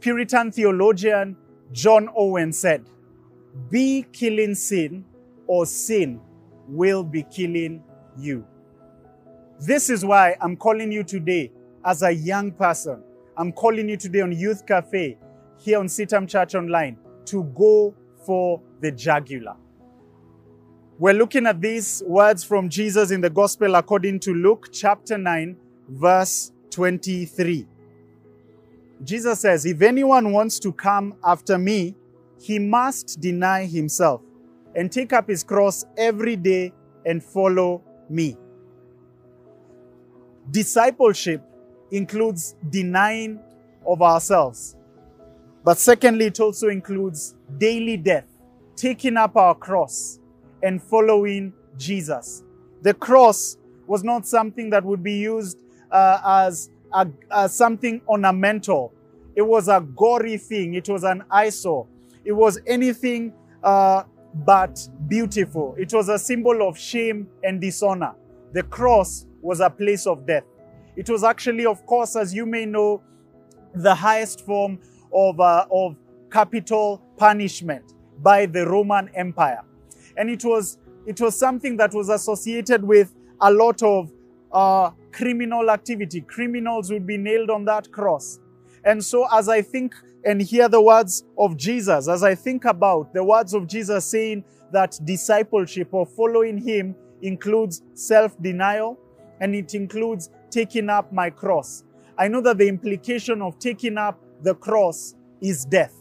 Puritan theologian John Owen said, Be killing sin, or sin will be killing you. This is why I'm calling you today as a young person. I'm calling you today on Youth Cafe here on CITAM Church Online to go for the jugular. We're looking at these words from Jesus in the Gospel according to Luke chapter 9, verse 23. Jesus says, If anyone wants to come after me, he must deny himself and take up his cross every day and follow me. Discipleship includes denying of ourselves. But secondly, it also includes daily death, taking up our cross and following Jesus. The cross was not something that would be used uh, as, a, as something ornamental. It was a gory thing. It was an eyesore. It was anything uh, but beautiful. It was a symbol of shame and dishonor. The cross was a place of death. It was actually, of course, as you may know, the highest form of, uh, of capital punishment by the Roman Empire. And it was, it was something that was associated with a lot of uh, criminal activity. Criminals would be nailed on that cross. And so, as I think and hear the words of Jesus, as I think about the words of Jesus saying that discipleship or following Him includes self denial and it includes taking up my cross. I know that the implication of taking up the cross is death.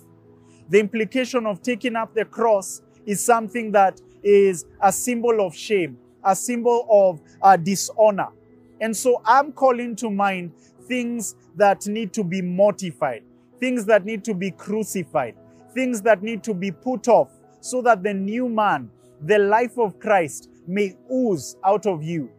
The implication of taking up the cross is something that is a symbol of shame, a symbol of uh, dishonor. And so I'm calling to mind things that need to be mortified, things that need to be crucified, things that need to be put off so that the new man, the life of Christ, may ooze out of you.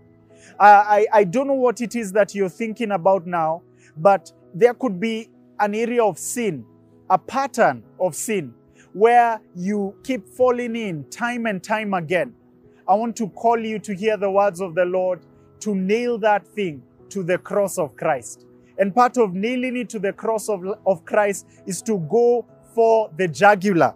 Uh, I, I don't know what it is that you're thinking about now, but there could be an area of sin, a pattern of sin, where you keep falling in time and time again. I want to call you to hear the words of the Lord, to nail that thing to the cross of Christ. And part of kneeling to the cross of, of Christ is to go for the jugular.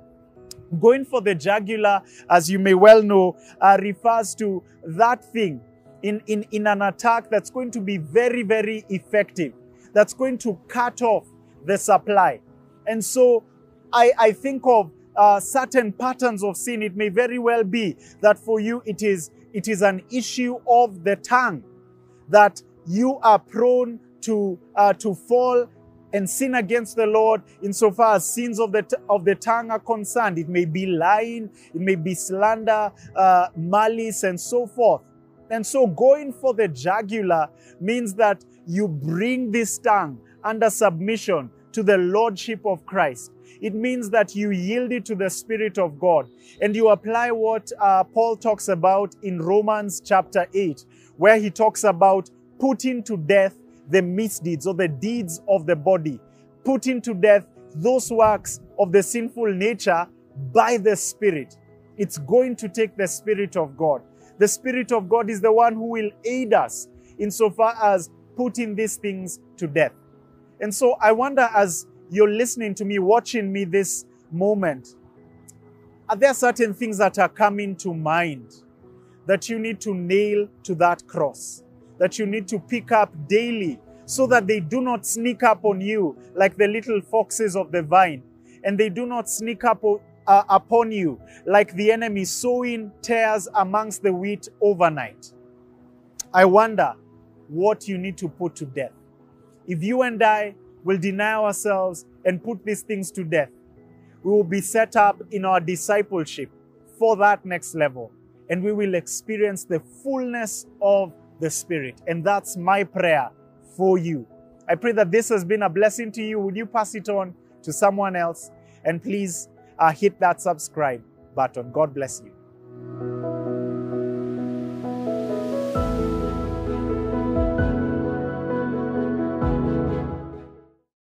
Going for the jugular, as you may well know, uh, refers to that thing in, in, in an attack that's going to be very, very effective, that's going to cut off the supply. And so I, I think of uh, certain patterns of sin. It may very well be that for you it is, it is an issue of the tongue, that you are prone to, uh, to fall and sin against the Lord insofar as sins of the, of the tongue are concerned. It may be lying, it may be slander, uh, malice, and so forth. And so going for the jugular means that you bring this tongue under submission to the Lordship of Christ. It means that you yield it to the Spirit of God and you apply what uh, Paul talks about in Romans chapter 8, where he talks about putting to death the misdeeds or the deeds of the body, putting to death those works of the sinful nature by the Spirit. It's going to take the Spirit of God. The Spirit of God is the one who will aid us insofar as putting these things to death. And so I wonder as you're listening to me, watching me this moment, are there certain things that are coming to mind that you need to nail to that cross, that you need to pick up daily so that they do not sneak up on you like the little foxes of the vine, and they do not sneak up uh, upon you like the enemy sowing tares amongst the wheat overnight. I wonder what you need to put to death. If you and I will deny ourselves and put these things to death, we will be set up in our discipleship for that next level and we will experience the fullness of the Spirit. And that's my prayer for you. I pray that this has been a blessing to you. Would you pass it on to someone else? And please uh, hit that subscribe button. God bless you.